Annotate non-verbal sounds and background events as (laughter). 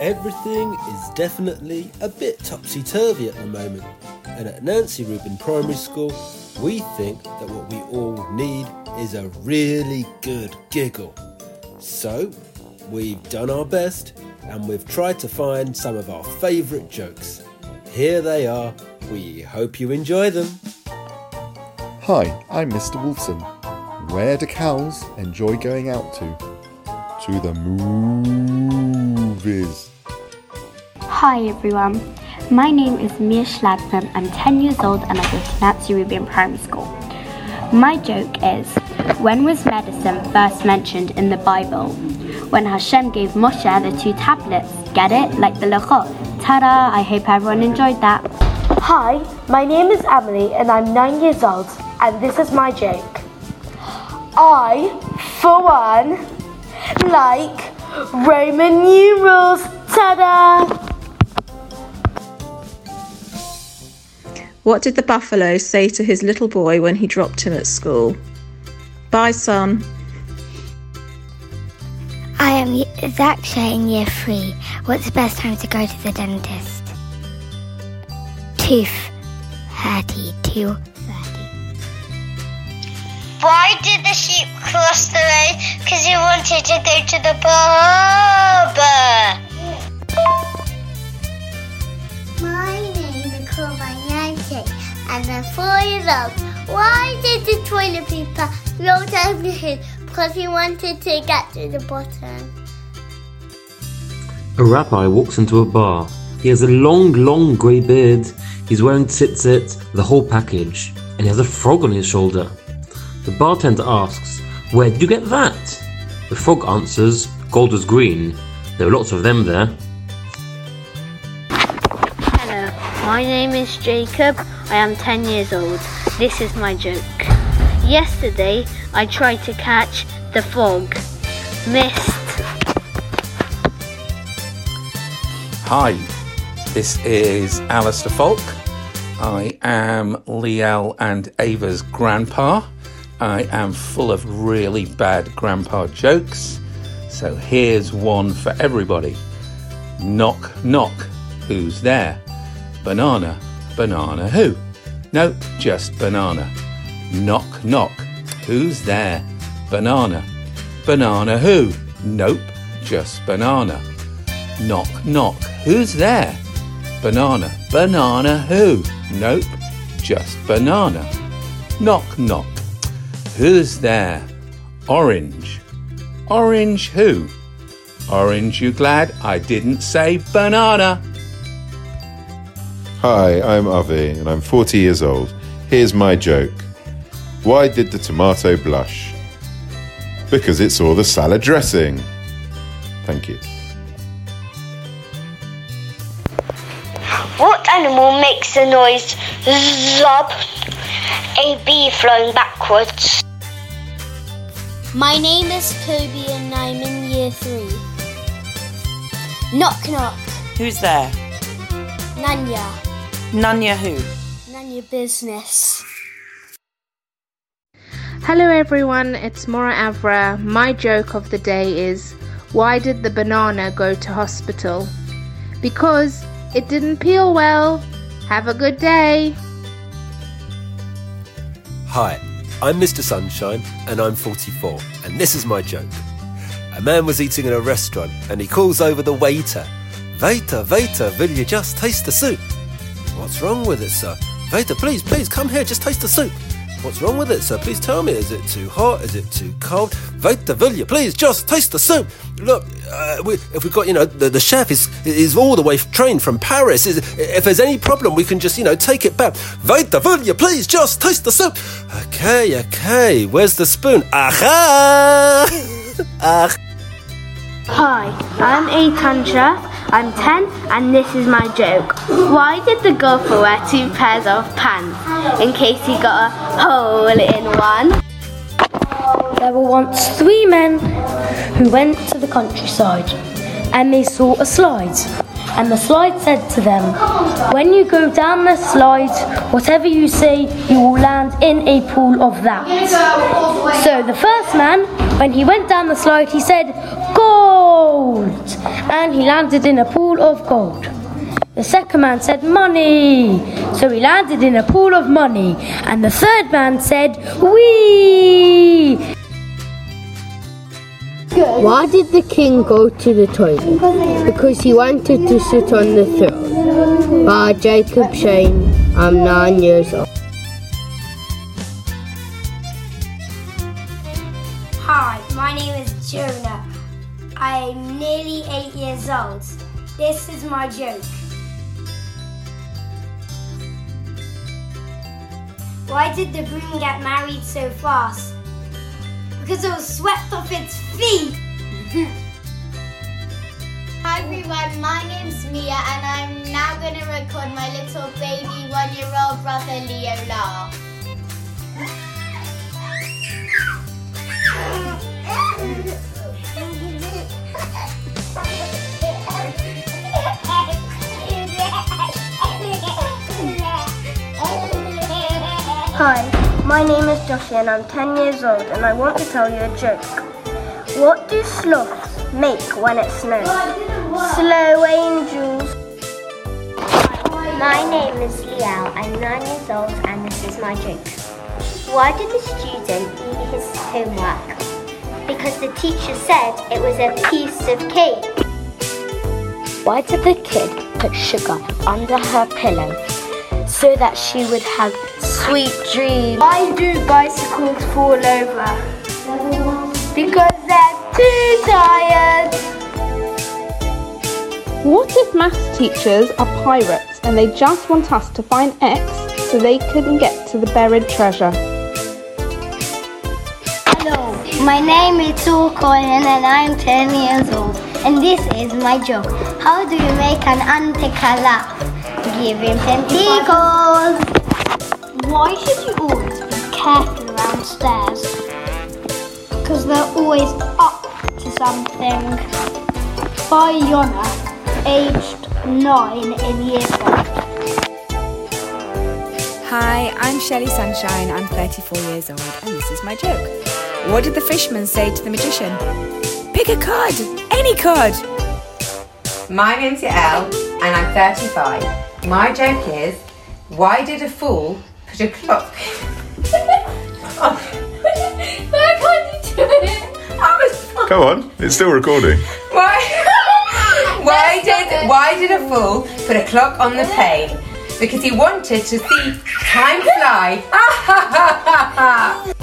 Everything is definitely a bit topsy turvy at the moment, and at Nancy Rubin Primary School, we think that what we all need is a really good giggle. So, we've done our best and we've tried to find some of our favourite jokes. Here they are. We hope you enjoy them. Hi, I'm Mr. Wolfson. Where do cows enjoy going out to? To the movies. Hi everyone, my name is Mia Schladman. I'm 10 years old and I go to Nancy Rubin Primary School. My joke is when was medicine first mentioned in the Bible? When Hashem gave Moshe the two tablets. Get it? Like the Luchot. Ta da! I hope everyone enjoyed that. Hi, my name is Emily and I'm nine years old, and this is my joke. I, for one, like Roman numerals. Ta da! What did the buffalo say to his little boy when he dropped him at school? Bye, son. I am Zaksha in year three. What's the best time to go to the dentist? Tooth. 30, 2, 30. Why did the sheep cross the road? Because he wanted to go to the barber. My name is Corvin and I'm four years old. Why did the toilet paper roll down the hill? Because he wanted to get to the bottom. A rabbi walks into a bar. He has a long, long grey beard. He's wearing tzitzit, the whole package, and he has a frog on his shoulder. The bartender asks, Where did you get that? The frog answers, Golders Green. There are lots of them there. Hello, my name is Jacob. I am 10 years old. This is my joke. Yesterday, I tried to catch the frog. Missed. Hi, this is Alistair Falk. I am Liel and Ava's grandpa. I am full of really bad grandpa jokes. So here's one for everybody. Knock, knock. Who's there? Banana, banana who? No, just banana. Knock, knock. Who's there? Banana. Banana who? Nope, just banana. Knock, knock. Who's there? Banana. Banana who? Nope, just banana. Knock, knock. Who's there? Orange. Orange who? Orange, you glad I didn't say banana? Hi, I'm Avi and I'm 40 years old. Here's my joke. Why did the tomato blush? Because it saw the salad dressing. Thank you. What animal makes the noise zub? A bee flying backwards. My name is Toby and I'm in year three. Knock knock. Who's there? Nanya. Nanya who? Nanya business. Hello everyone, it's Mora Avra. My joke of the day is why did the banana go to hospital? Because it didn't peel well. Have a good day. Hi, I'm Mr. Sunshine and I'm 44, and this is my joke. A man was eating in a restaurant and he calls over the waiter. Waiter, waiter, will you just taste the soup? What's wrong with it, sir? Waiter, please, please, come here, just taste the soup. What's wrong with it, sir? Please tell me. Is it too hot? Is it too cold? Will you please just taste the soup? Look, uh, we, if we've got, you know, the, the chef is is all the way trained from Paris. Is, if there's any problem, we can just, you know, take it back. Will you please just taste the soup? Okay, okay. Where's the spoon? Aha! (laughs) ah. Hi, I'm Etanja. I'm 10 and this is my joke. Why did the gopher wear two pairs of pants? In case he got a hole in one. There were once three men who went to the countryside and they saw a slide and the slide said to them, When you go down the slide, whatever you say, you will land in a pool of that. So the first man, when he went down the slide, he said, Gold! And he landed in a pool of gold. The second man said, Money! So he landed in a pool of money. And the third man said, Wee! Why did the king go to the toilet? Because he wanted to sit on the throne. By Jacob Shane, I'm nine years old. I'm nearly eight years old. This is my joke. Why did the broom get married so fast? Because it was swept off its feet. (laughs) Hi everyone, my name's Mia and I'm now going to record my little baby one year old brother Leo laugh. Hi, my name is Joshie and I'm 10 years old and I want to tell you a joke. What do sloths make when it snows? Slow angels. My name is Liao. I'm nine years old and this is my joke. Why did the student eat his homework? Because the teacher said it was a piece of cake. Why did the kid put sugar under her pillow so that she would have sweet dreams? Why do bicycles fall over? Because they're too tired. What if maths teachers are pirates and they just want us to find X so they can get to the buried treasure? My name is Sue Conan and I'm 10 years old. And this is my joke. How do you make an antica laugh? Give him tentacles. Why should you always be careful around stairs? Because they're always up to something. By Yona, aged 9 in year 5. Hi, I'm Shelley Sunshine. I'm 34 years old, and this is my joke. What did the fisherman say to the magician? Pick a card, any card. My name's Yael, and I'm 35. My joke is, why did a fool put a clock? (laughs) Why can't you do it? I was. Go on, it's still recording. Why? (laughs) why did why did a fool put a clock on the pane? Because he wanted to see time fly. (laughs)